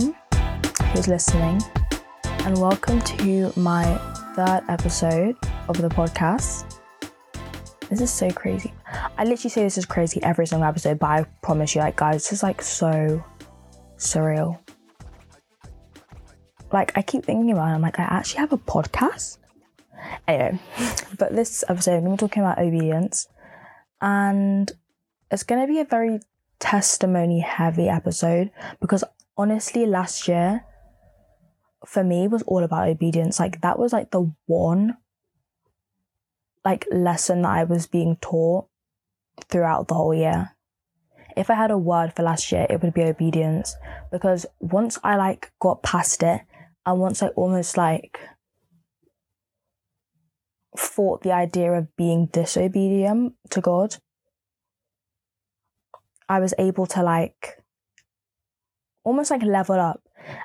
who's listening, and welcome to my third episode of the podcast. This is so crazy. I literally say this is crazy every single episode, but I promise you, like, guys, this is like so surreal. Like, I keep thinking about it, I'm like, I actually have a podcast? Anyway, but this episode, I'm going to be talking about obedience, and it's going to be a very testimony heavy episode because honestly, last year for me was all about obedience. Like, that was like the one like lesson that I was being taught throughout the whole year. If I had a word for last year, it would be obedience because once I like got past it and once I almost like fought the idea of being disobedient to God, I was able to like almost like level up.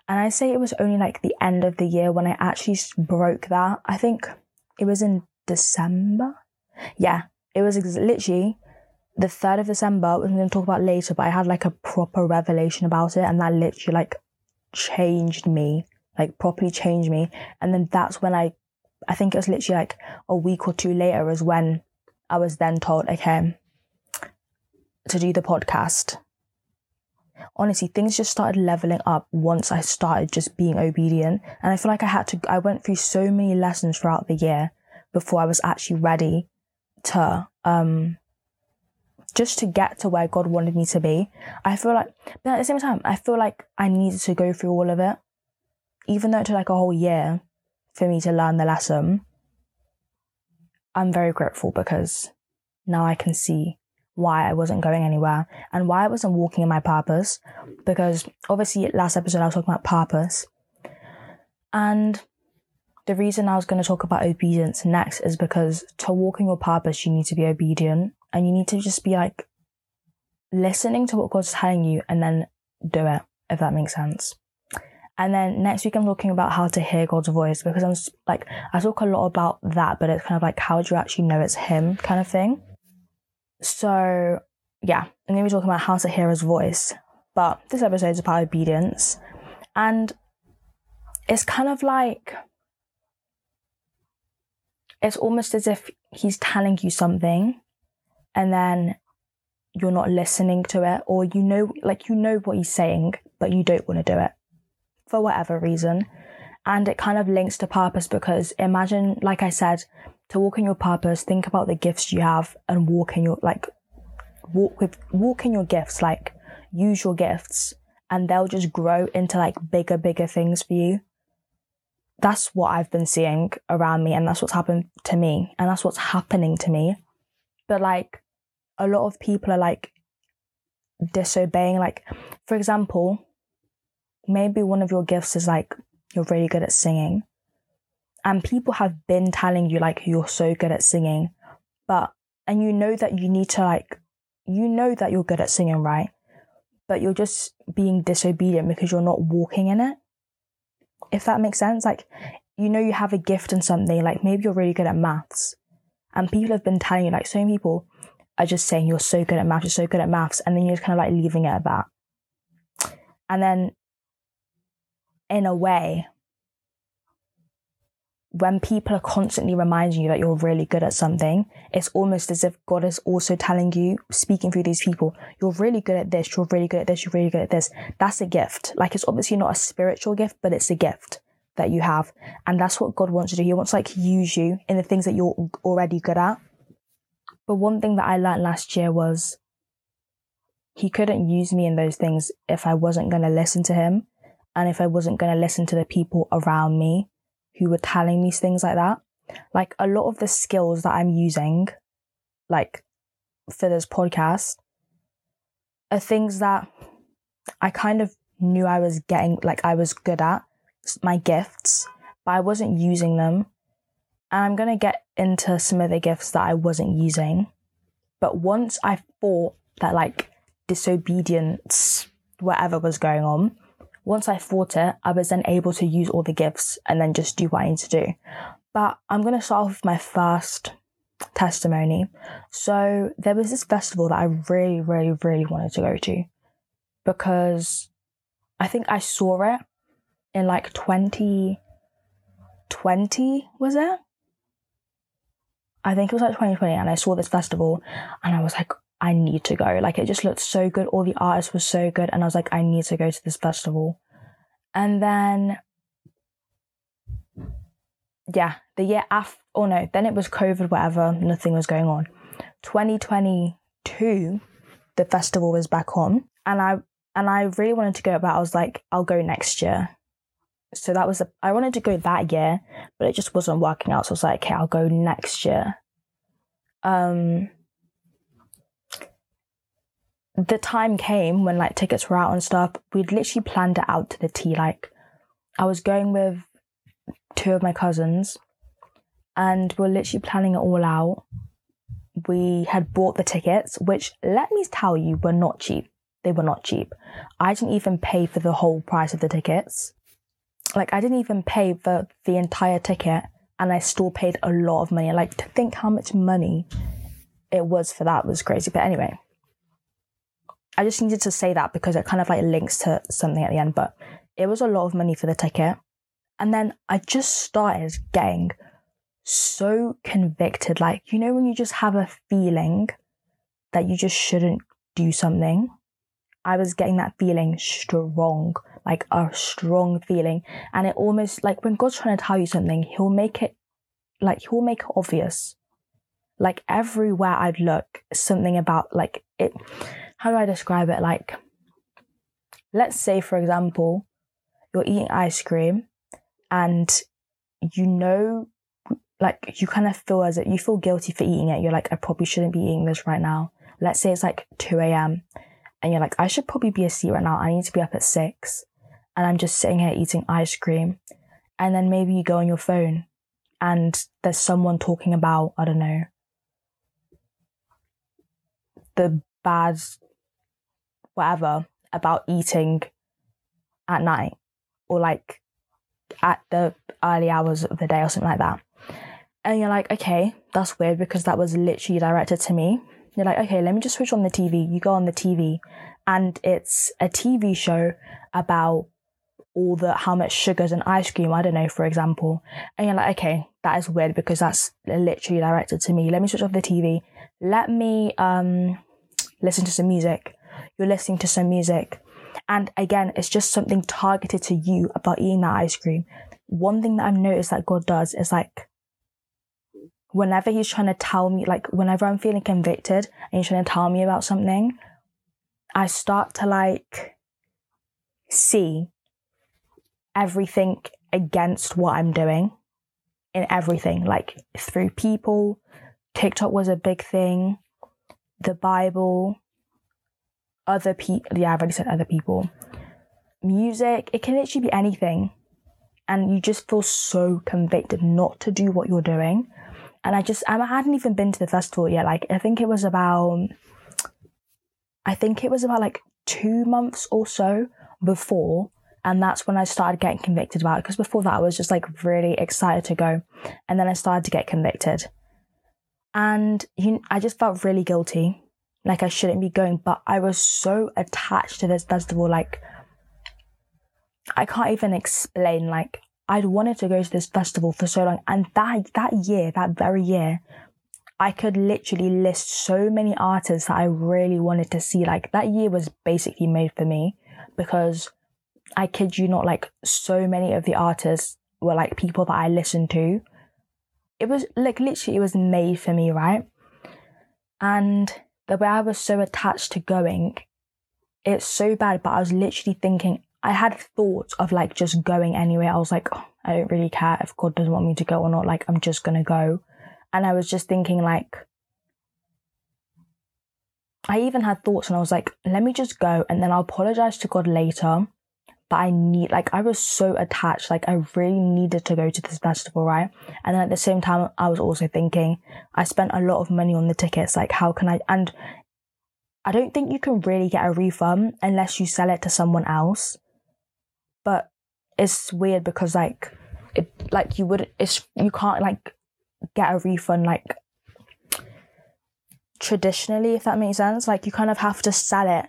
And I say it was only like the end of the year when I actually broke that. I think it was in December. Yeah, it was ex- literally the 3rd of December, which I'm going to talk about later, but I had like a proper revelation about it, and that literally like changed me, like properly changed me. And then that's when I, I think it was literally like a week or two later, is when I was then told, okay, to do the podcast. Honestly, things just started leveling up once I started just being obedient. And I feel like I had to, I went through so many lessons throughout the year before I was actually ready to um just to get to where God wanted me to be. I feel like but at the same time, I feel like I needed to go through all of it. Even though it took like a whole year for me to learn the lesson. I'm very grateful because now I can see why I wasn't going anywhere and why I wasn't walking in my purpose. Because obviously last episode I was talking about purpose. And the reason I was going to talk about obedience next is because to walk in your purpose, you need to be obedient and you need to just be like listening to what God's telling you and then do it, if that makes sense. And then next week, I'm talking about how to hear God's voice because I'm like, I talk a lot about that, but it's kind of like, how do you actually know it's Him kind of thing? So, yeah, I'm going to be talking about how to hear His voice. But this episode is about obedience. And it's kind of like, it's almost as if he's telling you something and then you're not listening to it or you know like you know what he's saying but you don't want to do it for whatever reason and it kind of links to purpose because imagine like i said to walk in your purpose think about the gifts you have and walk in your like walk with walk in your gifts like use your gifts and they'll just grow into like bigger bigger things for you that's what I've been seeing around me, and that's what's happened to me, and that's what's happening to me. But like, a lot of people are like disobeying. Like, for example, maybe one of your gifts is like you're really good at singing, and people have been telling you like you're so good at singing, but and you know that you need to like, you know that you're good at singing, right? But you're just being disobedient because you're not walking in it if that makes sense. Like, you know, you have a gift in something, like maybe you're really good at maths. And people have been telling you, like, so many people are just saying you're so good at maths, you're so good at maths. And then you're just kind of like leaving it at that. And then, in a way, when people are constantly reminding you that you're really good at something, it's almost as if God is also telling you, speaking through these people, you're really good at this, you're really good at this, you're really good at this. That's a gift. Like it's obviously not a spiritual gift, but it's a gift that you have. And that's what God wants to do. He wants to like use you in the things that you're already good at. But one thing that I learned last year was he couldn't use me in those things if I wasn't going to listen to him and if I wasn't going to listen to the people around me who were telling me things like that. Like a lot of the skills that I'm using, like for this podcast, are things that I kind of knew I was getting, like I was good at, my gifts, but I wasn't using them. And I'm going to get into some of the gifts that I wasn't using. But once I thought that like disobedience, whatever was going on, once I fought it, I was then able to use all the gifts and then just do what I need to do. But I'm going to start off with my first testimony. So there was this festival that I really, really, really wanted to go to because I think I saw it in like 2020, was it? I think it was like 2020, and I saw this festival, and I was like, I need to go. Like, it just looked so good. All the artists were so good, and I was like, I need to go to this festival. And then, yeah, the year after, oh no, then it was COVID, whatever, nothing was going on. 2022, the festival was back on, and I and I really wanted to go, but I was like, I'll go next year. So that was a, I wanted to go that year, but it just wasn't working out. So I was like, okay, I'll go next year. Um, the time came when like tickets were out and stuff. We'd literally planned it out to the T. Like, I was going with two of my cousins, and we we're literally planning it all out. We had bought the tickets, which let me tell you, were not cheap they were not cheap. I didn't even pay for the whole price of the tickets. Like, I didn't even pay for the entire ticket, and I still paid a lot of money. Like, to think how much money it was for that was crazy. But anyway, I just needed to say that because it kind of like links to something at the end. But it was a lot of money for the ticket. And then I just started getting so convicted. Like, you know, when you just have a feeling that you just shouldn't do something I was getting that feeling strong, like a strong feeling. And it almost like when God's trying to tell you something, he'll make it like he'll make it obvious. Like everywhere I'd look, something about like it how do I describe it? Like let's say for example, you're eating ice cream and you know like you kind of feel as if you feel guilty for eating it. You're like, I probably shouldn't be eating this right now. Let's say it's like 2 a.m and you're like, I should probably be asleep right now. I need to be up at six. And I'm just sitting here eating ice cream. And then maybe you go on your phone and there's someone talking about, I don't know, the bad, whatever, about eating at night or like at the early hours of the day or something like that. And you're like, okay, that's weird because that was literally directed to me. You're like, okay, let me just switch on the TV. You go on the TV and it's a TV show about all the how much sugars and ice cream, I don't know, for example. And you're like, okay, that is weird because that's literally directed to me. Let me switch off the TV. Let me um listen to some music. You're listening to some music. And again, it's just something targeted to you about eating that ice cream. One thing that I've noticed that God does is like whenever he's trying to tell me, like whenever I'm feeling convicted and he's trying to tell me about something, I start to like see everything against what I'm doing in everything, like through people. TikTok was a big thing, the Bible, other people. Yeah, I've already said other people. Music, it can literally be anything. And you just feel so convicted not to do what you're doing and I just, I hadn't even been to the festival yet. Like, I think it was about, I think it was about like two months or so before. And that's when I started getting convicted about it. Because before that, I was just like really excited to go. And then I started to get convicted. And you, I just felt really guilty. Like I shouldn't be going. But I was so attached to this festival. Like, I can't even explain. Like, I'd wanted to go to this festival for so long. And that, that year, that very year, I could literally list so many artists that I really wanted to see. Like that year was basically made for me because I kid you not, like so many of the artists were like people that I listened to. It was like literally, it was made for me, right? And the way I was so attached to going, it's so bad, but I was literally thinking, I had thoughts of like just going anyway. I was like, oh, I don't really care if God doesn't want me to go or not. Like, I'm just gonna go. And I was just thinking, like, I even had thoughts and I was like, let me just go and then I'll apologize to God later. But I need, like, I was so attached. Like, I really needed to go to this festival, right? And then at the same time, I was also thinking, I spent a lot of money on the tickets. Like, how can I? And I don't think you can really get a refund unless you sell it to someone else but it's weird because like it like you would it's you can't like get a refund like traditionally if that makes sense like you kind of have to sell it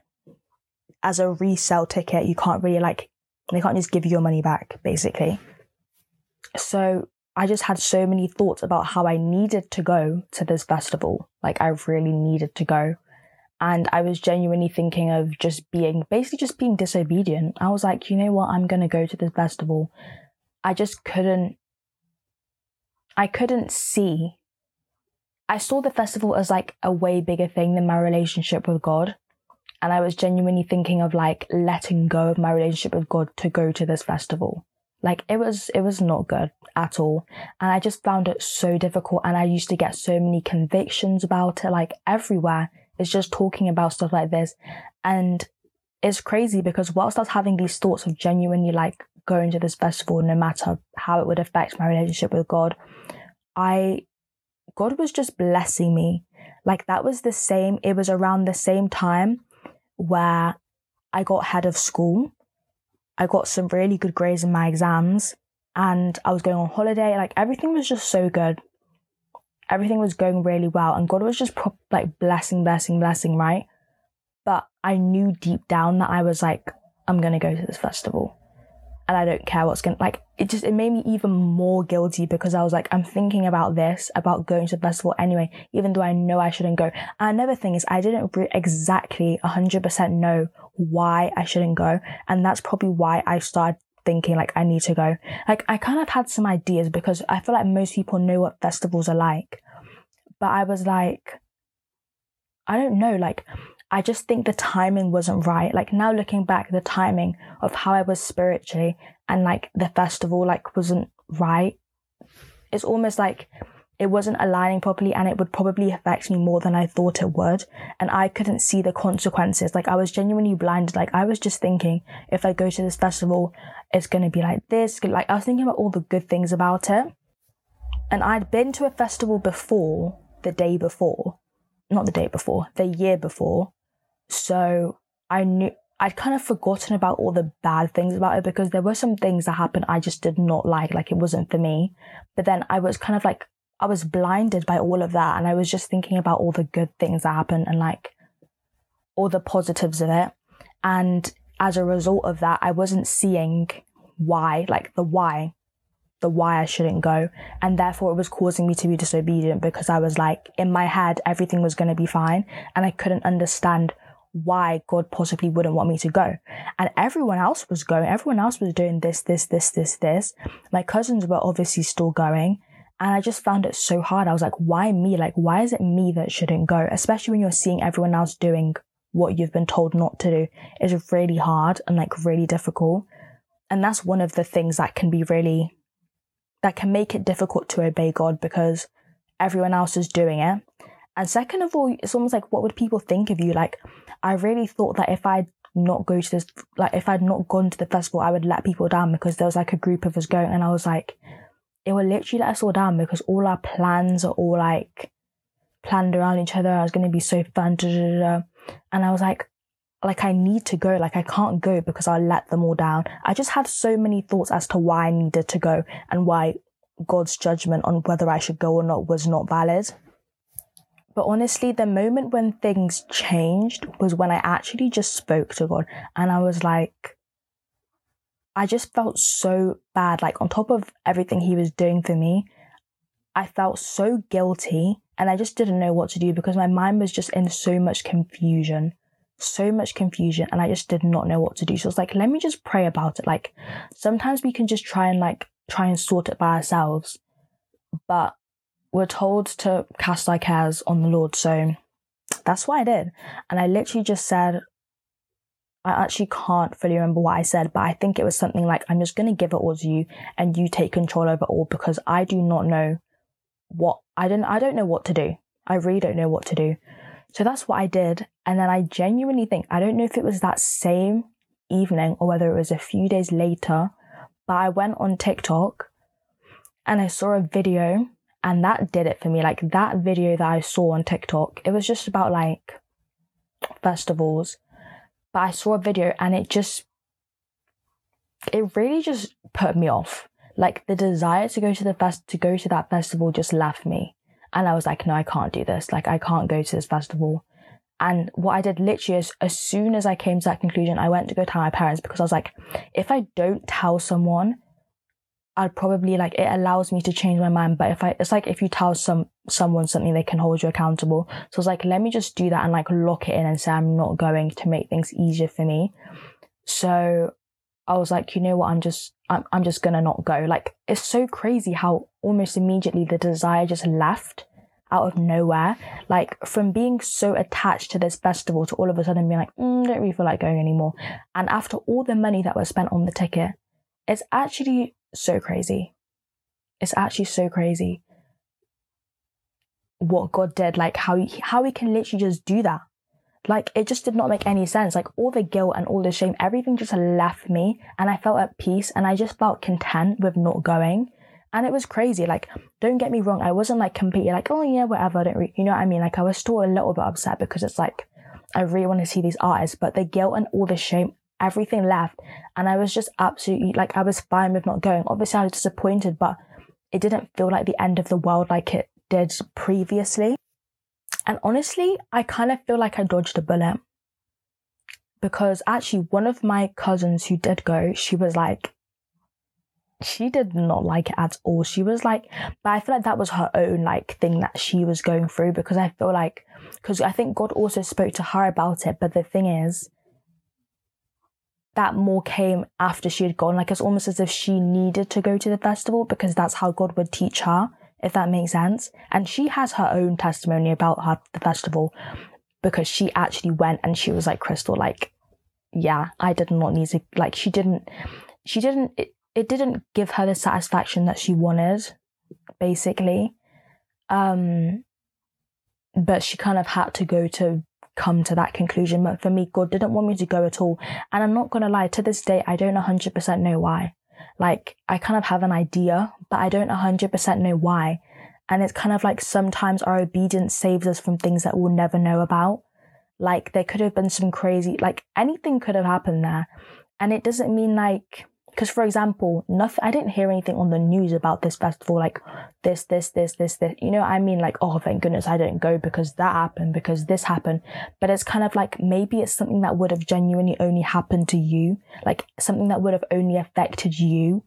as a resale ticket, you can't really like, they can't just give you your money back, basically. So I just had so many thoughts about how I needed to go to this festival. Like, I really needed to go. And I was genuinely thinking of just being, basically just being disobedient. I was like, you know what? I'm going to go to this festival. I just couldn't, I couldn't see. I saw the festival as like a way bigger thing than my relationship with God. And I was genuinely thinking of like letting go of my relationship with God to go to this festival. Like it was, it was not good at all. And I just found it so difficult. And I used to get so many convictions about it, like everywhere It's just talking about stuff like this. And it's crazy because whilst I was having these thoughts of genuinely like going to this festival, no matter how it would affect my relationship with God, I, God was just blessing me. Like that was the same, it was around the same time where I got head of school. I got some really good grades in my exams and I was going on holiday. Like everything was just so good everything was going really well and God was just pro- like blessing, blessing, blessing, right? But I knew deep down that I was like, I'm gonna go to this festival. And I don't care what's gonna like it just it made me even more guilty because I was like, I'm thinking about this, about going to the festival anyway, even though I know I shouldn't go. And another thing is I didn't re- exactly 100% know why I shouldn't go. And that's probably why I started thinking like I need to go. Like I kind of had some ideas because I feel like most people know what festivals are like. But I was like, I don't know, like I just think the timing wasn't right. Like now looking back, the timing of how I was spiritually and like the festival like wasn't right. It's almost like it wasn't aligning properly and it would probably affect me more than I thought it would. And I couldn't see the consequences. Like I was genuinely blinded. Like I was just thinking, if I go to this festival, it's going to be like this. Like I was thinking about all the good things about it. And I'd been to a festival before, the day before, not the day before, the year before. So I knew, I'd kind of forgotten about all the bad things about it because there were some things that happened I just did not like, like it wasn't for me. But then I was kind of like I was blinded by all of that. And I was just thinking about all the good things that happened and like all the positives of it. And as a result of that, I wasn't seeing why, like the why, the why I shouldn't go. And therefore it was causing me to be disobedient because I was like, in my head, everything was going to be fine. And I couldn't understand why God possibly wouldn't want me to go. And everyone else was going. Everyone else was doing this, this, this, this, this. My cousins were obviously still going. And I just found it so hard. I was like, why me? Like, why is it me that shouldn't go? Especially when you're seeing everyone else doing what you've been told not to do is really hard and like really difficult. And that's one of the things that can be really, that can make it difficult to obey God because everyone else is doing it. And second of all, it's almost like, what would people think of you? Like, I really thought that if I'd not go to this, like, if I'd not gone to the festival, I would let people down because there was like a group of us going. And I was like, it would literally let us all down because all our plans are all like planned around each other. I was going to be so fun. Da, da, da, and I was like, like I need to go. Like I can't go because I'll let them all down. I just had so many thoughts as to why I needed to go and why God's judgment on whether I should go or not was not valid. But honestly, the moment when things changed was when I actually just spoke to God and I was like, I just felt so bad. Like, on top of everything he was doing for me, I felt so guilty and I just didn't know what to do because my mind was just in so much confusion, so much confusion, and I just did not know what to do. So I was like, let me just pray about it. Like, sometimes we can just try and like try and sort it by ourselves, but we're told to cast our cares on the Lord. So that's what I did. And I literally just said, I actually can't fully remember what I said, but I think it was something like, I'm just going to give it all to you and you take control over all because I do not know what, I don't, I don't know what to do. I really don't know what to do. So that's what I did. And then I genuinely think, I don't know if it was that same evening or whether it was a few days later, but I went on TikTok and I saw a video and that did it for me. Like that video that I saw on TikTok, it was just about like festivals but I saw a video and it just, it really just put me off. Like the desire to go to the fest, to go to that festival just left me. And I was like, no, I can't do this. Like I can't go to this festival. And what I did literally is, as soon as I came to that conclusion, I went to go tell my parents because I was like, if I don't tell someone, I'd probably like it allows me to change my mind. But if I, it's like if you tell some someone something, they can hold you accountable. So I was like, let me just do that and like lock it in and say I'm not going to make things easier for me. So I was like, you know what, I'm just, I'm, I'm just gonna not go. Like it's so crazy how almost immediately the desire just left out of nowhere. Like from being so attached to this festival to all of a sudden being like, mm, don't really feel like going anymore. And after all the money that was spent on the ticket, it's actually so crazy. It's actually so crazy what God did, like how he, how he can literally just do that. Like it just did not make any sense. Like all the guilt and all the shame, everything just left me and I felt at peace and I just felt content with not going. And it was crazy. Like, don't get me wrong. I wasn't like completely like, oh yeah, whatever. I don't re-, you know what I mean? Like I was still a little bit upset because it's like, I really want to see these artists, but the guilt and all the shame everything left. And I was just absolutely like, I was fine with not going. Obviously, I was disappointed, but it didn't feel like the end of the world like it did previously. And honestly, I kind of feel like I dodged a bullet because actually, one of my cousins who did go, she was like, she did not like it at all. She was like, but I feel like that was her own like thing that she was going through because I feel like, because I think God also spoke to her about it. But the thing is, that more came after she had gone. Like it's almost as if she needed to go to the festival because that's how God would teach her, if that makes sense. And she has her own testimony about her the festival because she actually went and she was like Chrystal, like, yeah, I did not need to like she didn't she didn't it, it didn't give her the satisfaction that she wanted, basically. Um but she kind of had to go to come to that conclusion. But for me, God didn't want me to go at all. And I'm not going to lie, to this day, I don't 100% know why. Like, I kind of have an idea, but I don't 100% know why. And it's kind of like sometimes our obedience saves us from things that we'll never know about. Like, there could have been some crazy, like, anything could have happened there. And it doesn't mean like, because, for example, nothing, I didn't hear anything on the news about this festival, like this, this, this, this, this. You know, I mean, like, oh, thank goodness I didn't go because that happened, because this happened. But it's kind of like maybe it's something that would have genuinely only happened to you, like something that would have only affected you.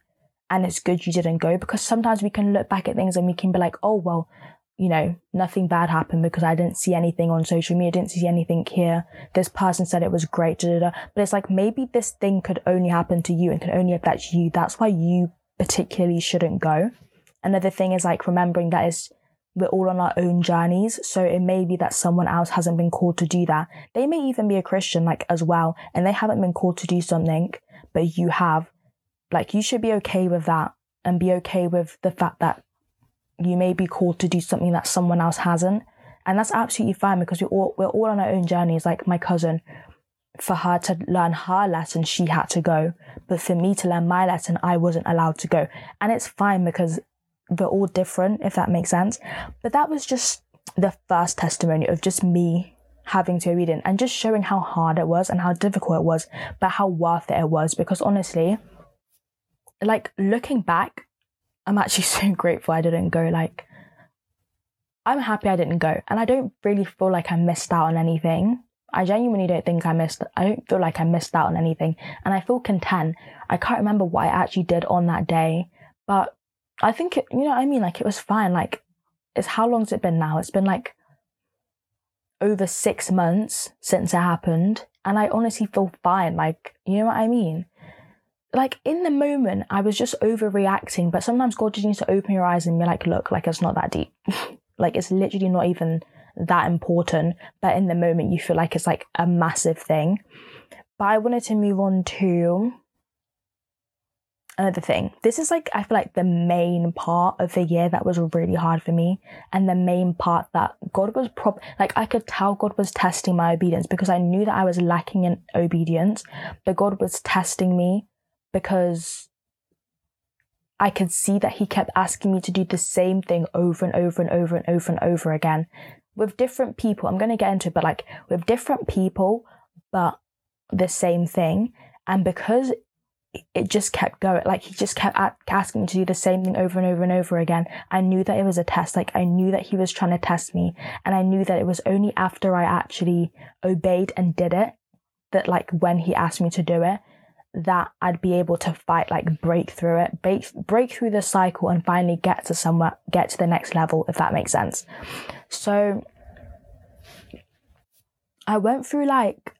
And it's good you didn't go because sometimes we can look back at things and we can be like, oh, well, you know, nothing bad happened because I didn't see anything on social media, didn't see anything here. This person said it was great, da, da, da. but it's like maybe this thing could only happen to you and can only affect you. That's why you particularly shouldn't go. Another thing is like remembering that is we're all on our own journeys. So it may be that someone else hasn't been called to do that. They may even be a Christian like as well and they haven't been called to do something, but you have. Like you should be okay with that and be okay with the fact that you may be called to do something that someone else hasn't. And that's absolutely fine because we're all, we're all on our own journeys. Like my cousin, for her to learn her lesson, she had to go. But for me to learn my lesson, I wasn't allowed to go. And it's fine because we're all different, if that makes sense. But that was just the first testimony of just me having to read it and just showing how hard it was and how difficult it was, but how worth it it was. Because honestly, like looking back, I'm actually so grateful I didn't go. Like, I'm happy I didn't go. And I don't really feel like I missed out on anything. I genuinely don't think I missed, I don't feel like I missed out on anything. And I feel content. I can't remember what I actually did on that day, but I think, it, you know what I mean? Like, it was fine. Like, it's how long's it been now? It's been like over six months since it happened. And I honestly feel fine. Like, you know what I mean? Like in the moment, I was just overreacting, but sometimes God just needs to open your eyes and be like, look, like it's not that deep. like it's literally not even that important. But in the moment, you feel like it's like a massive thing. But I wanted to move on to another thing. This is like, I feel like the main part of the year that was really hard for me. And the main part that God was prob, like I could tell God was testing my obedience because I knew that I was lacking in obedience, but God was testing me because I could see that he kept asking me to do the same thing over and over and over and over and over again with different people. I'm going to get into it, but like with different people, but the same thing. And because it just kept going. Like he just kept asking me to do the same thing over and over and over again. I knew that it was a test. Like I knew that he was trying to test me. And I knew that it was only after I actually obeyed and did it that like when he asked me to do it, that I'd be able to fight, like break through it, break, break through the cycle and finally get to somewhere, get to the next level, if that makes sense. So I went through like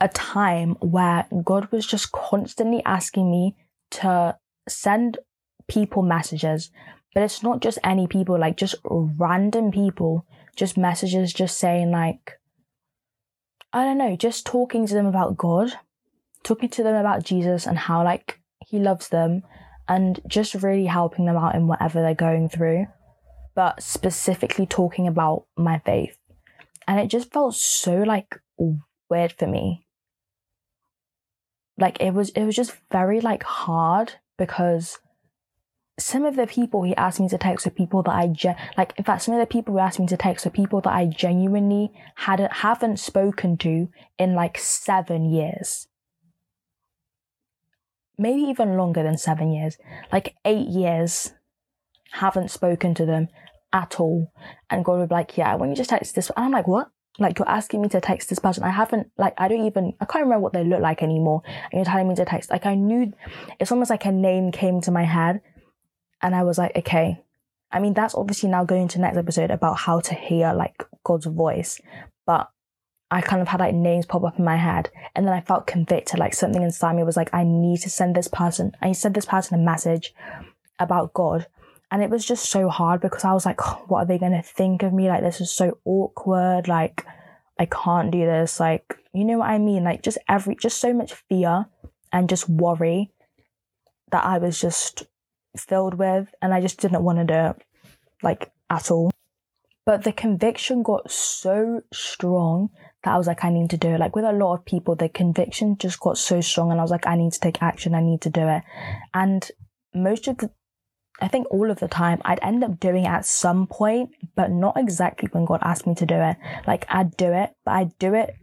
a time where God was just constantly asking me to send people messages, but it's not just any people, like just random people, just messages, just saying like, I don't know, just talking to them about God talking to them about Jesus and how like he loves them and just really helping them out in whatever they're going through, but specifically talking about my faith. And it just felt so like weird for me. Like it was it was just very like hard because some of the people he asked me to text are people that I gen- like. In fact, some of the people who asked me to text are people that I genuinely hadn't haven't spoken to in like seven years maybe even longer than seven years, like eight years, haven't spoken to them at all. And God would be like, yeah, when you just text this, and I'm like, what? Like you're asking me to text this person. I haven't, like, I don't even, I can't remember what they look like anymore. And you're telling me to text. Like I knew, it's almost like a name came to my head. And I was like, okay. I mean, that's obviously now going to next episode about how to hear like God's voice. But I kind of had like names pop up in my head. And then I felt convicted, like something inside me was like, I need to send this person, I send this person a message about God. And it was just so hard because I was like, oh, what are they going to think of me? Like, this is so awkward. Like, I can't do this. Like, you know what I mean? Like, just every, just so much fear and just worry that I was just filled with. And I just didn't want to do it, like, at all. But the conviction got so strong that I was like, I need to do it. Like with a lot of people, the conviction just got so strong and I was like, I need to take action. I need to do it. And most of the, I think all of the time I'd end up doing it at some point, but not exactly when God asked me to do it. Like I'd do it, but I'd do it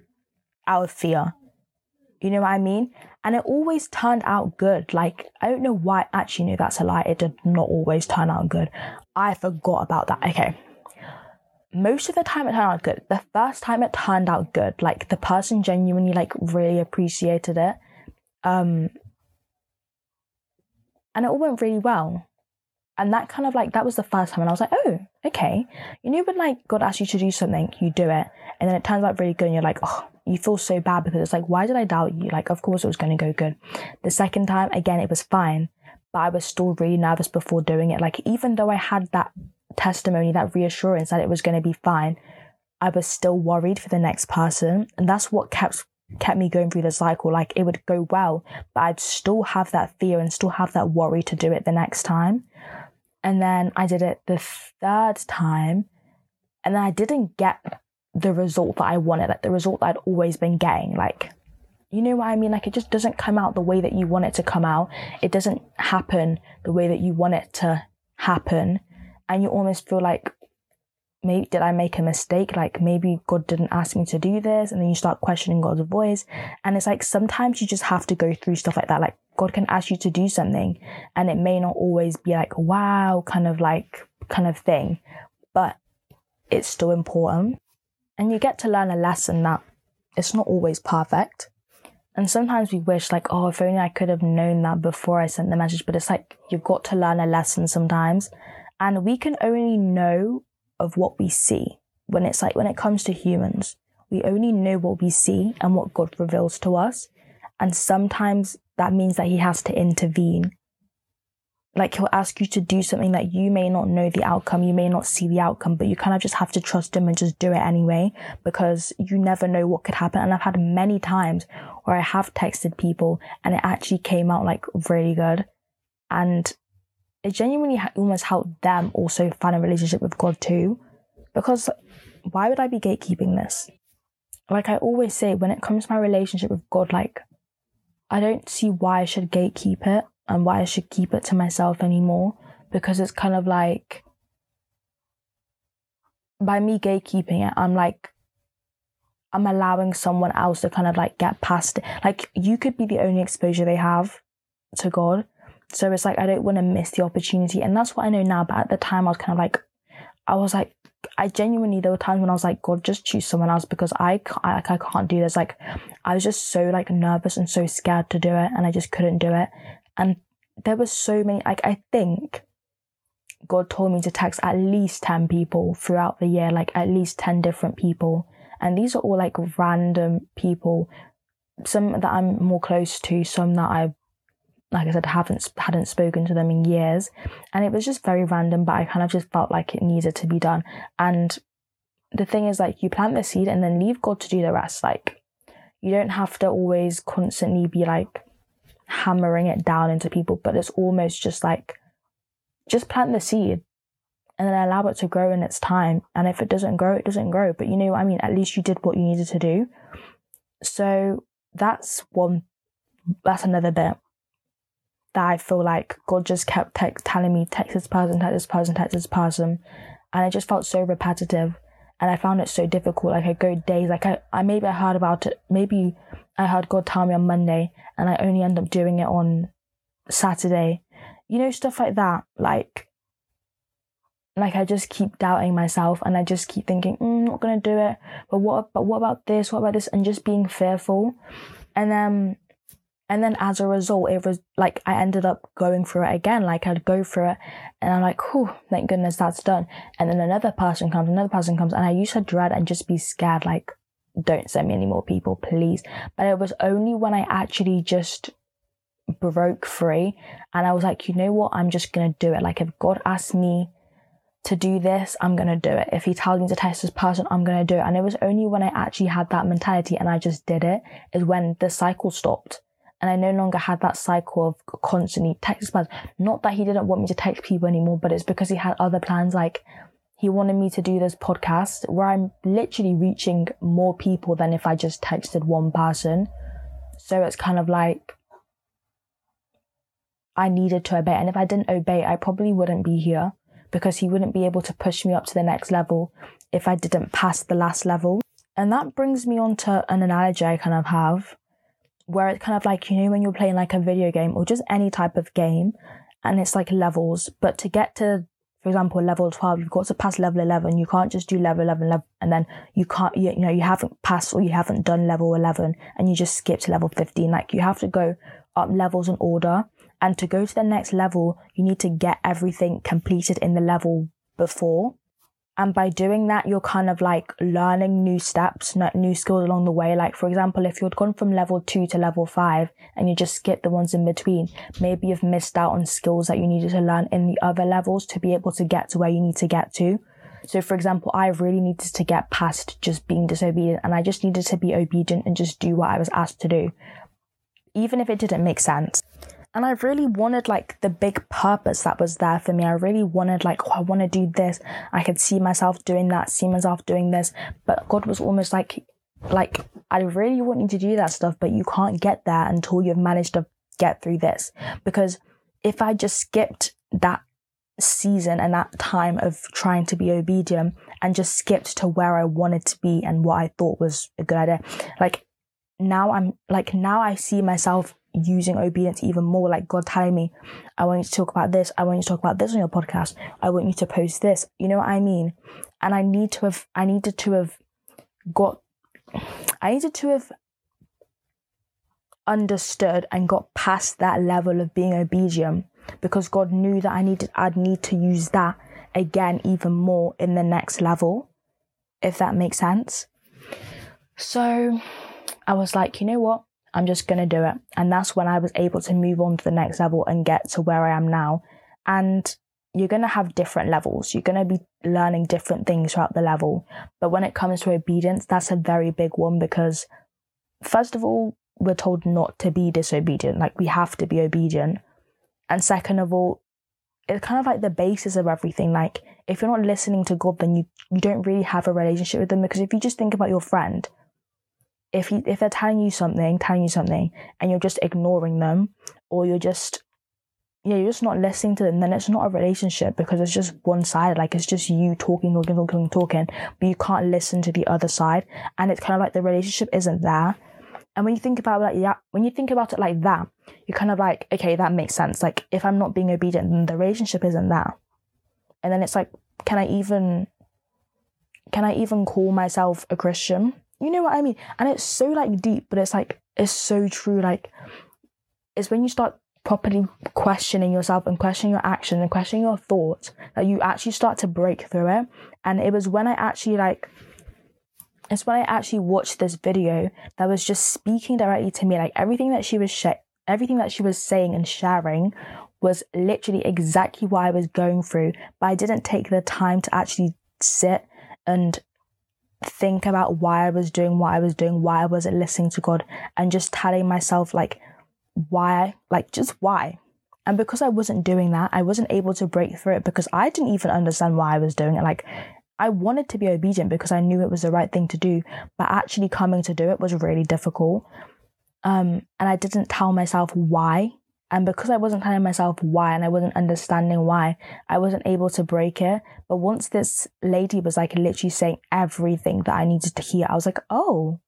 out of fear. You know what I mean? And it always turned out good. Like, I don't know why, actually, no, that's a lie. It did not always turn out good. I forgot about that. Okay most of the time it turned out good. The first time it turned out good, like the person genuinely like really appreciated it. Um and it all went really well. And that kind of like that was the first time and I was like, oh, okay. You know when like God asks you to do something, you do it, and then it turns out really good and you're like, oh, you feel so bad because it's like, why did I doubt you? Like, of course it was gonna go good. The second time, again, it was fine. But I was still really nervous before doing it. Like, even though I had that testimony, that reassurance that it was going to be fine, I was still worried for the next person. And that's what kept kept me going through the cycle. Like it would go well, but I'd still have that fear and still have that worry to do it the next time. And then I did it the third time, and then I didn't get the result that I wanted, like the result that I'd always been getting. Like, you know what I mean? Like it just doesn't come out the way that you want it to come out. It doesn't happen the way that you want it to happen and you almost feel like maybe did I make a mistake? Like maybe God didn't ask me to do this, and then you start questioning God's voice. And it's like sometimes you just have to go through stuff like that. Like God can ask you to do something, and it may not always be like wow, kind of like kind of thing, but it's still important. And you get to learn a lesson that it's not always perfect. And sometimes we wish like, oh, if only I could have known that before I sent the message. But it's like you've got to learn a lesson sometimes. And we can only know of what we see when it's like when it comes to humans. We only know what we see and what God reveals to us. And sometimes that means that He has to intervene. Like He'll ask you to do something that you may not know the outcome, you may not see the outcome, but you kind of just have to trust Him and just do it anyway because you never know what could happen. And I've had many times where I have texted people and it actually came out like really good. And it genuinely almost helped them also find a relationship with God too. Because why would I be gatekeeping this? Like I always say, when it comes to my relationship with God, like I don't see why I should gatekeep it and why I should keep it to myself anymore. Because it's kind of like by me gatekeeping it, I'm like I'm allowing someone else to kind of like get past it. Like you could be the only exposure they have to God. So it's like I don't want to miss the opportunity. And that's what I know now. But at the time I was kind of like I was like I genuinely there were times when I was like, God, just choose someone else because I like I can't do this. Like I was just so like nervous and so scared to do it, and I just couldn't do it. And there was so many. Like I think God told me to text at least 10 people throughout the year, like at least 10 different people. And these are all like random people, some that I'm more close to, some that I, like I said, haven't, hadn't spoken to them in years. And it was just very random, but I kind of just felt like it needed to be done. And the thing is like you plant the seed and then leave God to do the rest. Like you don't have to always constantly be like hammering it down into people, but it's almost just like, just plant the seed and then allow it to grow in its time. And if it doesn't grow, it doesn't grow. But you know what I mean? At least you did what you needed to do. So that's one, that's another bit that I feel like God just kept telling me, text this person, text this person, text this person. And it just felt so repetitive. And I found it so difficult. Like I go days, like I, I maybe I heard about it, maybe I heard God tell me on Monday and I only end up doing it on Saturday you know, stuff like that. Like, like I just keep doubting myself and I just keep thinking, mm, I'm not gonna do it. But what, but what about this? What about this? And just being fearful. And then, and then as a result, it was like I ended up going through it again. Like I'd go through it and I'm like, whew, thank goodness that's done. And then another person comes, another person comes, and I used to dread and just be scared, like, don't send me any more people, please. But it was only when I actually just broke free and I was like, you know what? I'm just going to do it. Like, if God asked me to do this, I'm going to do it. If he tells me to test this person, I'm going to do it. And it was only when I actually had that mentality and I just did it is when the cycle stopped. And I no longer had that cycle of constantly text plans. Not that he didn't want me to text people anymore, but it's because he had other plans. Like he wanted me to do this podcast where I'm literally reaching more people than if I just texted one person. So it's kind of like, I needed to obey. And if I didn't obey, I probably wouldn't be here because he wouldn't be able to push me up to the next level if I didn't pass the last level. And that brings me on to an analogy I kind of have where it's kind of like, you know, when you're playing like a video game or just any type of game and it's like levels, but to get to, for example, level 12, you've got to pass level 11. You can't just do level 11, level, and then you can't, you, you know, you haven't passed or you haven't done level 11 and you just skip to level 15. Like you have to go up levels in order and to go to the next level, you need to get everything completed in the level before. And by doing that, you're kind of like learning new steps, new skills along the way. Like, for example, if you'd gone from level two to level five and you just skip the ones in between, maybe you've missed out on skills that you needed to learn in the other levels to be able to get to where you need to get to. So, for example, I really needed to get past just being disobedient and I just needed to be obedient and just do what I was asked to do, even if it didn't make sense and I really wanted like the big purpose that was there for me. I really wanted like, oh, I want to do this. I could see myself doing that, see myself doing this. But God was almost like, like, I really want you to do that stuff, but you can't get there until you've managed to get through this. Because if I just skipped that season and that time of trying to be obedient and just skipped to where I wanted to be and what I thought was a good idea, like now I'm like, now I see myself using obedience even more, like God telling me, I want you to talk about this, I want you to talk about this on your podcast, I want you to post this. You know what I mean? And I need to have I needed to have got I needed to have understood and got past that level of being obedient because God knew that I needed I'd need to use that again even more in the next level, if that makes sense. So I was like, you know what? I'm just going to do it. And that's when I was able to move on to the next level and get to where I am now. And you're going to have different levels. You're going to be learning different things throughout the level. But when it comes to obedience, that's a very big one because, first of all, we're told not to be disobedient. Like, we have to be obedient. And second of all, it's kind of like the basis of everything. Like, if you're not listening to God, then you, you don't really have a relationship with them. Because if you just think about your friend, if if they're telling you something, telling you something, and you're just ignoring them, or you're just yeah, you're just not listening to them, then it's not a relationship because it's just one sided. Like it's just you talking, talking, talking, talking, but you can't listen to the other side. And it's kind of like the relationship isn't there. And when you think about like yeah, when you think about it like that, you're kind of like, okay, that makes sense. Like if I'm not being obedient, then the relationship isn't there. And then it's like, can I even can I even call myself a Christian? You know what I mean? And it's so like deep, but it's like it's so true. Like it's when you start properly questioning yourself and questioning your action and questioning your thoughts that you actually start to break through it. And it was when I actually like it's when I actually watched this video that was just speaking directly to me. Like everything that she was sh- everything that she was saying and sharing was literally exactly what I was going through, but I didn't take the time to actually sit and think about why I was doing what I was doing, why I wasn't listening to God, and just telling myself, like, why, like, just why. And because I wasn't doing that, I wasn't able to break through it because I didn't even understand why I was doing it. Like, I wanted to be obedient because I knew it was the right thing to do, but actually coming to do it was really difficult. Um, and I didn't tell myself why and because I wasn't telling myself why and I wasn't understanding why, I wasn't able to break it. But once this lady was like literally saying everything that I needed to hear, I was like, oh,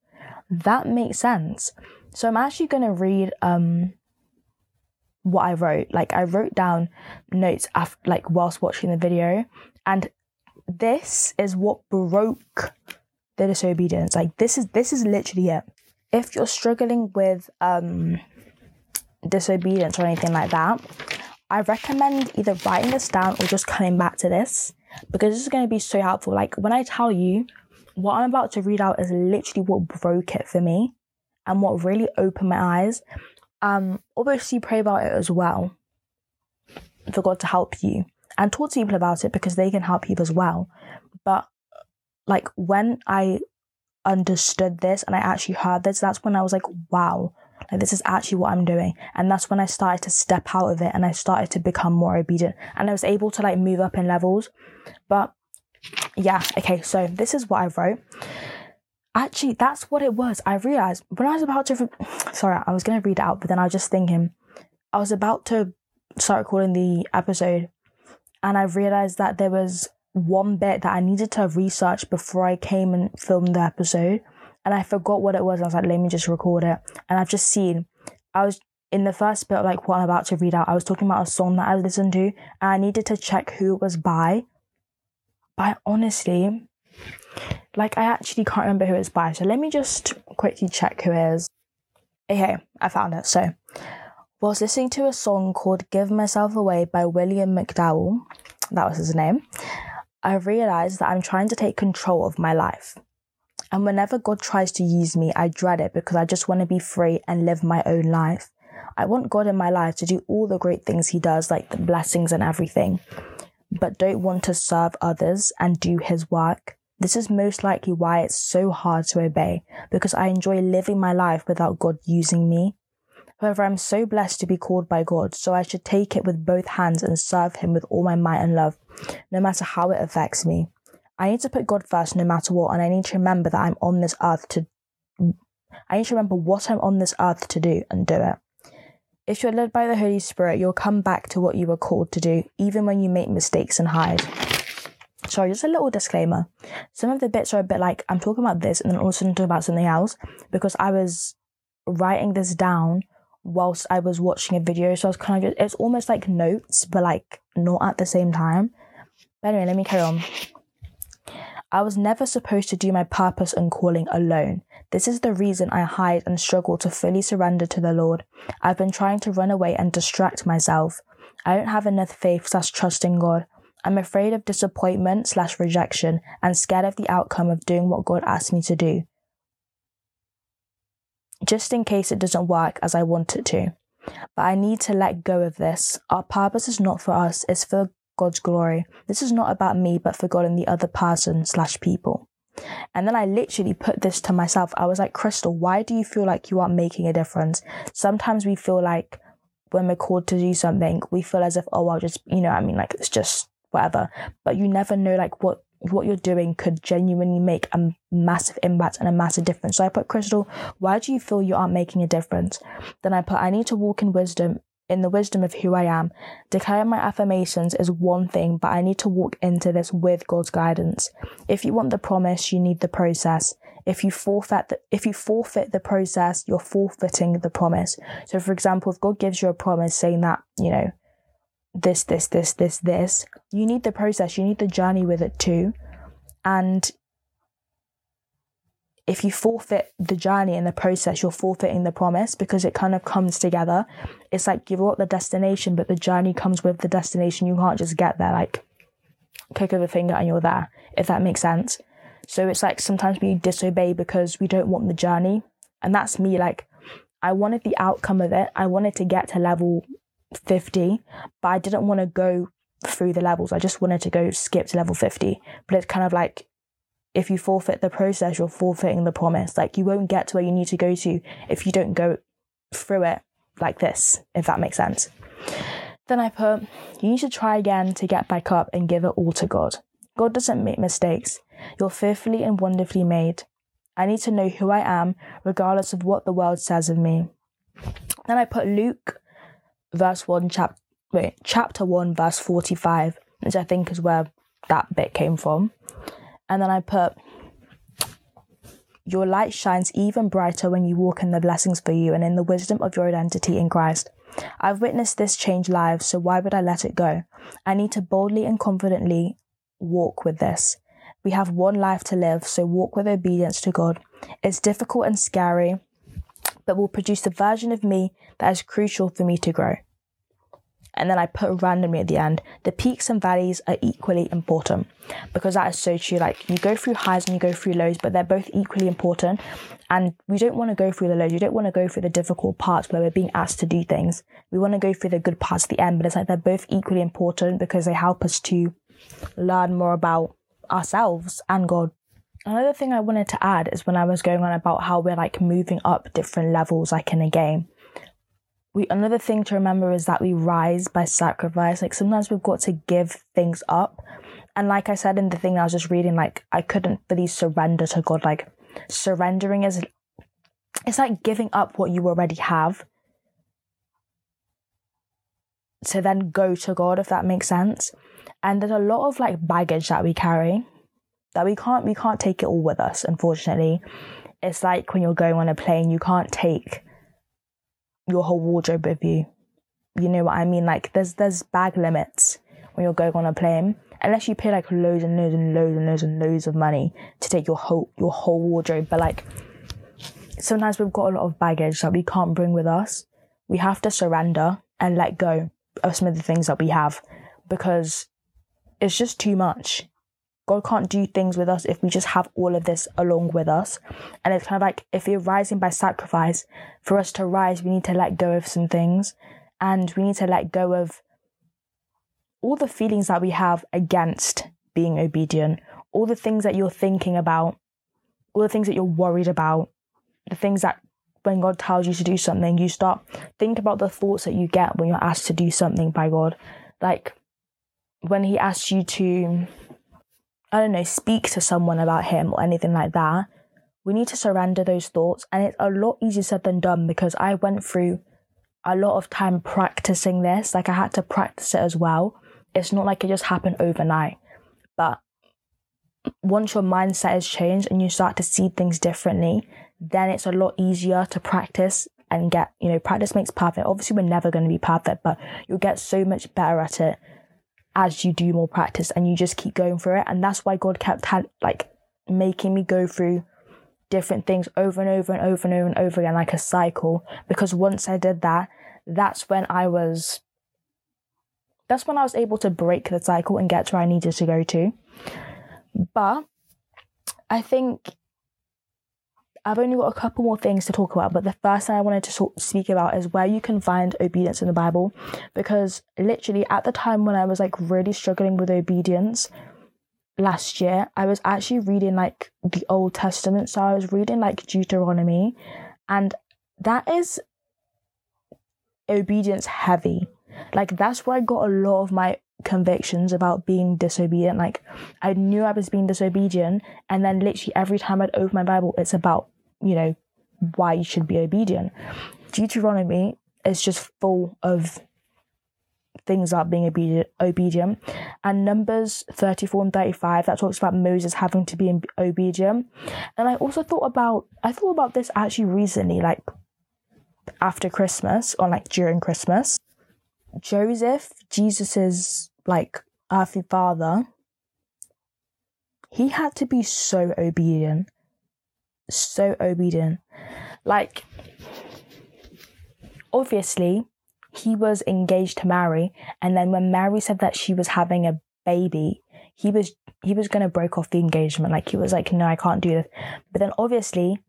that makes sense. So I'm actually going to read um, what I wrote. Like I wrote down notes after, like whilst watching the video, and this is what broke the disobedience. Like this is this is literally it. If you're struggling with um disobedience or anything like that, I recommend either writing this down or just coming back to this because this is going to be so helpful. Like when I tell you what I'm about to read out is literally what broke it for me and what really opened my eyes. Um, obviously, pray about it as well for God to help you and talk to people about it because they can help you as well. But like when I understood this and I actually heard this, that's when I was like, wow, like this is actually what I'm doing. And that's when I started to step out of it and I started to become more obedient and I was able to like move up in levels. But yeah, okay, so this is what I wrote. Actually, that's what it was. I realized when I was about to, sorry, I was going to read it out, but then I was just thinking, I was about to start recording the episode and I realized that there was one bit that I needed to research before I came and filmed the episode and I forgot what it was. I was like, let me just record it. And I've just seen, I was in the first bit, like what I'm about to read out, I was talking about a song that I listened to, and I needed to check who it was by. But honestly, like I actually can't remember who it's by. So let me just quickly check who it is. Okay, I found it. So, was listening to a song called Give Myself Away by William McDowell, that was his name, I realized that I'm trying to take control of my life. And whenever God tries to use me, I dread it because I just want to be free and live my own life. I want God in my life to do all the great things He does, like the blessings and everything, but don't want to serve others and do His work. This is most likely why it's so hard to obey, because I enjoy living my life without God using me. However, I'm so blessed to be called by God, so I should take it with both hands and serve Him with all my might and love, no matter how it affects me. I need to put God first no matter what, and I need to remember that I'm on this earth to. I need to remember what I'm on this earth to do and do it. If you're led by the Holy Spirit, you'll come back to what you were called to do, even when you make mistakes and hide. Sorry, just a little disclaimer. Some of the bits are a bit like I'm talking about this and then also talking about something else because I was writing this down whilst I was watching a video. So I was kind of just, it's almost like notes, but like not at the same time. But anyway, let me carry on. I was never supposed to do my purpose and calling alone. This is the reason I hide and struggle to fully surrender to the Lord. I've been trying to run away and distract myself. I don't have enough faith slash trust in God. I'm afraid of disappointment slash rejection and scared of the outcome of doing what God asked me to do. Just in case it doesn't work as I want it to. But I need to let go of this. Our purpose is not for us, it's for God's glory. This is not about me, but for God and the other person slash people. And then I literally put this to myself. I was like, Chrystal, why do you feel like you aren't making a difference? Sometimes we feel like when we're called to do something, we feel as if, oh, I'll just, you know, I mean, like it's just whatever. But you never know, like, what what you're doing could genuinely make a massive impact and a massive difference. So I put, Chrystal, why do you feel you aren't making a difference? Then I put, I need to walk in wisdom in the wisdom of who I am. Declaring my affirmations is one thing, but I need to walk into this with God's guidance. If you want the promise, you need the process. If you forfeit the, if you forfeit the process, you're forfeiting the promise. So for example, if God gives you a promise saying that, you know, this, this, this, this, this, you need the process, you need the journey with it too. And if you forfeit the journey and the process, you're forfeiting the promise because it kind of comes together. It's like you've got the destination, but the journey comes with the destination. You can't just get there like click of a finger and you're there, if that makes sense. So it's like sometimes we disobey because we don't want the journey. And that's me. Like, I wanted the outcome of it. I wanted to get to level 50, but I didn't want to go through the levels. I just wanted to go skip to level 50. But it's kind of like if you forfeit the process, you're forfeiting the promise. Like you won't get to where you need to go to if you don't go through it like this, if that makes sense. Then I put, you need to try again to get back up and give it all to God. God doesn't make mistakes. You're fearfully and wonderfully made. I need to know who I am, regardless of what the world says of me. Then I put Luke, verse 1, chap- wait, chapter 1, verse 45, which I think is where that bit came from. And then I put, Your light shines even brighter when you walk in the blessings for you and in the wisdom of your identity in Christ. I've witnessed this change lives, so why would I let it go? I need to boldly and confidently walk with this. We have one life to live, so walk with obedience to God. It's difficult and scary, but will produce the version of me that is crucial for me to grow and then I put randomly at the end. The peaks and valleys are equally important because that is so true. Like you go through highs and you go through lows, but they're both equally important. And we don't want to go through the lows. You don't want to go through the difficult parts where we're being asked to do things. We want to go through the good parts at the end, but it's like they're both equally important because they help us to learn more about ourselves and God. Another thing I wanted to add is when I was going on about how we're like moving up different levels, like in a game we another thing to remember is that we rise by sacrifice. Like sometimes we've got to give things up. And like I said in the thing I was just reading, like I couldn't fully surrender to God. Like surrendering is it's like giving up what you already have to then go to God, if that makes sense. And there's a lot of like baggage that we carry that we can't we can't take it all with us, unfortunately. It's like when you're going on a plane, you can't take your whole wardrobe with you. You know what I mean? Like there's there's bag limits when you're going on a plane. Unless you pay like loads and loads and loads and loads and loads of money to take your whole your whole wardrobe. But like sometimes we've got a lot of baggage that we can't bring with us. We have to surrender and let go of some of the things that we have because it's just too much. God can't do things with us if we just have all of this along with us. And it's kind of like if we're rising by sacrifice, for us to rise, we need to let go of some things and we need to let go of all the feelings that we have against being obedient, all the things that you're thinking about, all the things that you're worried about, the things that when God tells you to do something, you start think about the thoughts that you get when you're asked to do something by God. Like when He asks you to I don't know, speak to someone about him or anything like that, we need to surrender those thoughts. And it's a lot easier said than done because I went through a lot of time practicing this. Like I had to practice it as well. It's not like it just happened overnight. But once your mindset is changed and you start to see things differently, then it's a lot easier to practice and get, you know, practice makes perfect. Obviously, we're never going to be perfect, but you'll get so much better at it as you do more practice and you just keep going through it. And that's why God kept like making me go through different things over and over and over and over and over again, like a cycle. Because once I did that, that's when I was, that's when I was able to break the cycle and get to where I needed to go to. But I think I've only got a couple more things to talk about, but the first thing I wanted to speak about is where you can find obedience in the Bible. Because literally at the time when I was like really struggling with obedience last year, I was actually reading like the Old Testament. So I was reading like Deuteronomy, and that is obedience heavy. Like that's where I got a lot of my convictions about being disobedient. Like I knew I was being disobedient, and then literally every time I'd open my Bible, it's about you know, why you should be obedient. Deuteronomy is just full of things about being obedient, obedient. And Numbers 34 and 35, that talks about Moses having to be obedient. And I also thought about, I thought about this actually recently, like after Christmas or like during Christmas. Joseph, Jesus's like earthly father, he had to be so obedient. So obedient. Like, obviously, he was engaged to Mary, and then when Mary said that she was having a baby, he was he was gonna break off the engagement. Like he was like, no, I can't do this. But then obviously,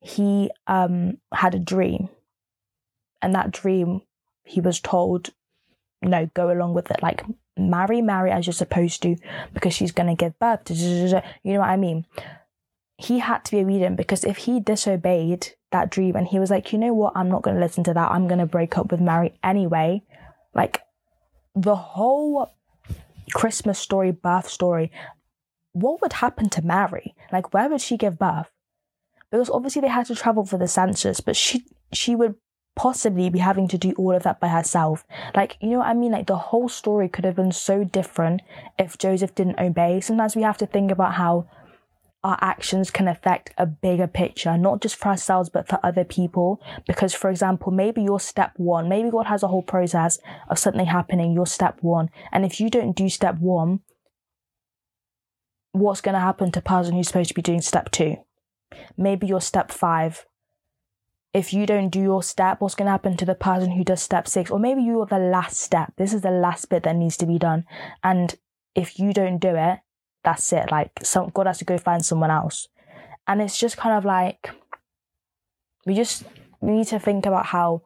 he um had a dream, and that dream, he was told, no, go along with it. Like marry, marry as you're supposed to, because she's gonna give birth. You know what I mean? He had to be obedient because if he disobeyed, that dream and he was like, you know what? I'm not going to listen to that. I'm going to break up with Mary anyway. Like the whole Christmas story, birth story, what would happen to Mary? Like, where would she give birth? Because obviously they had to travel for the census, but she she would possibly be having to do all of that by herself. Like, you know what I mean? Like the whole story could have been so different if Joseph didn't obey. Sometimes we have to think about how our actions can affect a bigger picture, not just for ourselves, but for other people. Because, for example, maybe you're step one, maybe God has a whole process of something happening, you're step one. And if you don't do step one, what's going to happen to person who's supposed to be doing step two? Maybe you're step five. If you don't do your step, what's going to happen to the person who does step six? Or maybe you're the last step. This is the last bit that needs to be done. And if you don't do it, that's it. Like some God has to go find someone else. And it's just kind of like we just need to think about how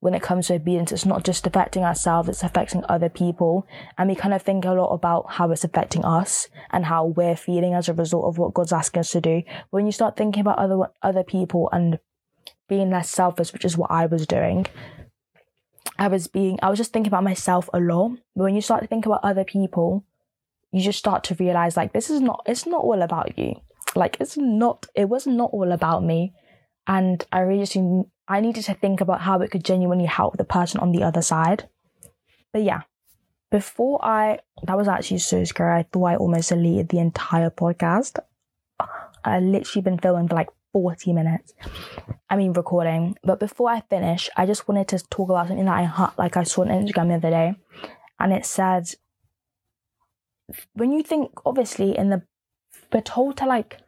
when it comes to obedience, it's not just affecting ourselves, it's affecting other people. And we kind of think a lot about how it's affecting us and how we're feeling as a result of what God's asking us to do. When you start thinking about other other people and being less selfish, which is what I was doing, I was being I was just thinking about myself a lot. But when you start to think about other people, you just start to realize like this is not it's not all about you. Like it's not it was not all about me. And i really just i needed to think about how it could genuinely help the person on the other side. But yeah before i that was actually so scary. I thought i almost deleted the entire podcast. I literally been filming for like 40 minutes. I mean recording. But before i finish i just wanted to talk about something that i had. like i saw on instagram the other day. And it said when you think, obviously, in the we're told to like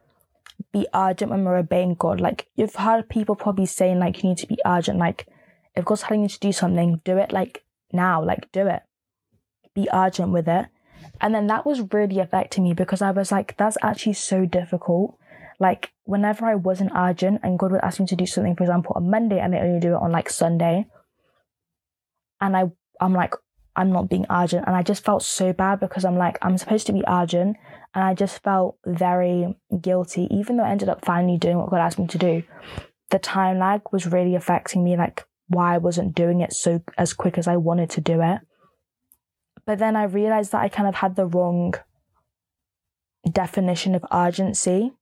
be urgent when we're obeying God. Like you've heard people probably saying like you need to be urgent. Like if God's telling you to do something, do it like now. Like do it. Be urgent with it. And then that was really affecting me because I was like, that's actually so difficult. Like whenever I wasn't urgent and God would ask me to do something, for example, on Monday and I only do it on like Sunday. And I I'm like, I'm not being urgent. And I just felt so bad because I'm like, I'm supposed to be urgent. And I just felt very guilty, even though I ended up finally doing what God asked me to do. The time lag was really affecting me, like why I wasn't doing it so as quick as I wanted to do it. But then I realized that I kind of had the wrong definition of urgency.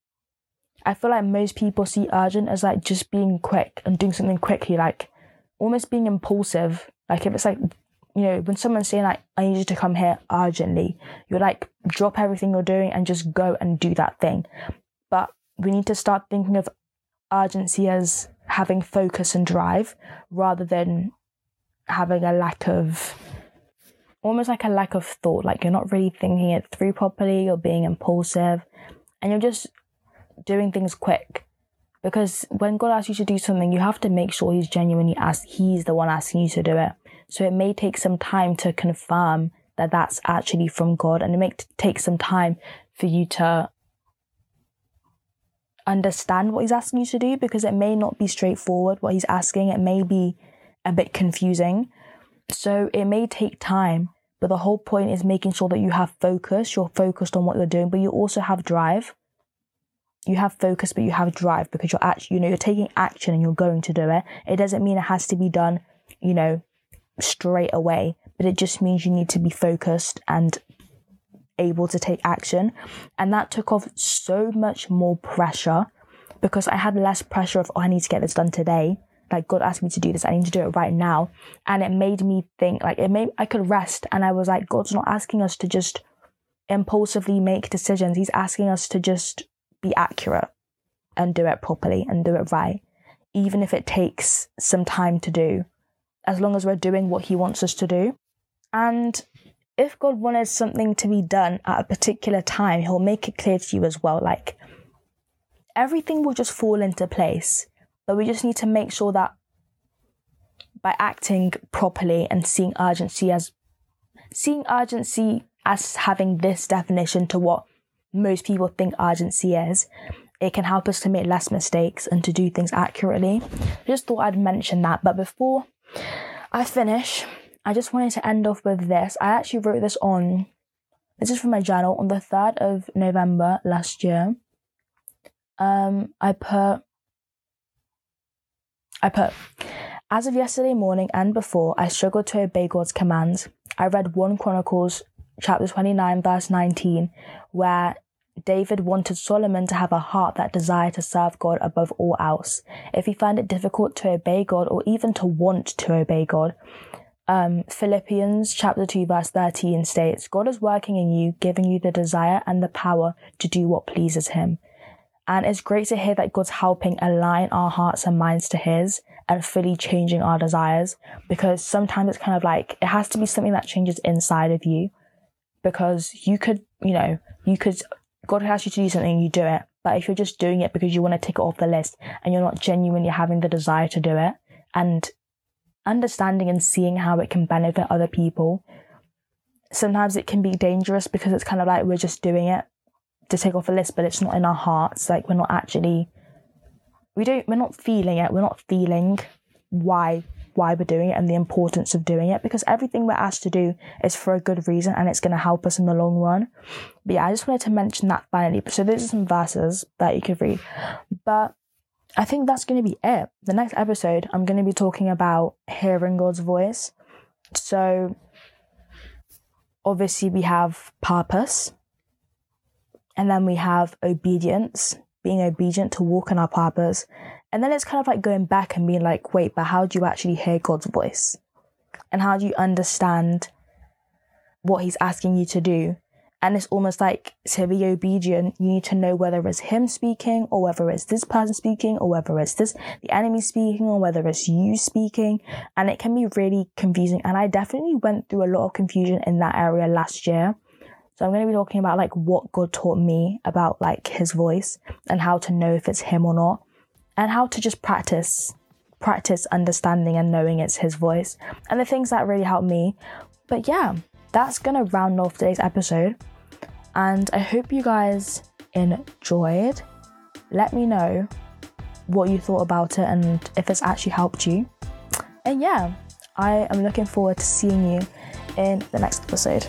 I feel like most people see urgent as like just being quick and doing something quickly, like almost being impulsive. Like if it's like you know, when someone's saying like, I need you to come here urgently, you're like, drop everything you're doing and just go and do that thing. But we need to start thinking of urgency as having focus and drive rather than having a lack of almost like a lack of thought. Like you're not really thinking it through properly you're being impulsive and you're just doing things quick. Because when god asks you to do something you have to make sure he's genuinely asked he's the one asking you to do it so it may take some time to confirm that that's actually from God, and it may take some time for you to understand what He's asking you to do because it may not be straightforward what He's asking. It may be a bit confusing. So it may take time, but the whole point is making sure that you have focus, you're focused on what you're doing, but you also have drive. You have focus, but you have drive because you're actually, you know, you're taking action and you're going to do it. It doesn't mean it has to be done, you know, straight away, but it just means you need to be focused and able to take action. And that took off so much more pressure because I had less pressure of, oh, I need to get this done today. like God asked me to do this. I need to do it right now. And it made me think like it made I could rest. And I was like, God's not asking us to just impulsively make decisions. He's asking us to just be accurate and do it properly and do it right, even if it takes some time to do, as long as we're doing what He wants us to do. And if God wanted something to be done at a particular time, He'll make it clear to you as well. Like everything will just fall into place, but we just need to make sure that by acting properly and seeing urgency as seeing urgency as having this definition to what most people think urgency is, it can help us to make less mistakes and to do things accurately. Just thought I'd mention that. But before I finish, I just wanted to end off with this. I actually wrote this on, this is from my journal, on the 3rd of November last year. Um, I put, I put, as of yesterday morning and before, I struggled to obey God's commands. I read 1 Chronicles chapter 29, verse 19, where David wanted Solomon to have a heart that desired to serve God above all else. If he found it difficult to obey God or even to want to obey God, um, Philippians chapter 2 verse 13 states, God is working in you, giving you the desire and the power to do what pleases him. And it's great to hear that God's helping align our hearts and minds to his and fully changing our desires because sometimes it's kind of like it has to be something that changes inside of you because you could, you know, you could God asks you to do something, you do it. But if you're just doing it because you want to tick it off the list and you're not genuinely having the desire to do it and understanding and seeing how it can benefit other people, sometimes it can be dangerous because it's kind of like we're just doing it to take off a list, but it's not in our hearts. Like we're not actually, we don't, we're not feeling it. We're not feeling why why we're doing it and the importance of doing it because everything we're asked to do is for a good reason and it's going to help us in the long run. But yeah, I just wanted to mention that finally. So these are some verses that you could read. But I think that's going to be it. The next episode, I'm going to be talking about hearing God's voice. So obviously, we have purpose, and then we have obedience, being obedient to walk in our purpose. And then it's kind of like going back and being like, wait, but how do you actually hear God's voice? And how do you understand what He's asking you to do? And it's almost like to be obedient, you need to know whether it's him speaking or whether it's this person speaking or whether it's this, the enemy speaking or whether it's you speaking. And it can be really confusing. And I definitely went through a lot of confusion in that area last year. So I'm going to be talking about like what God taught me about like his voice and how to know if it's him or not and how to just practice practice understanding and knowing it's his voice and the things that really helped me. But yeah, that's to round off today's episode. And I hope you guys enjoyed. Let me know what you thought about it and if it's actually helped you. And yeah, I am looking forward to seeing you in the next episode.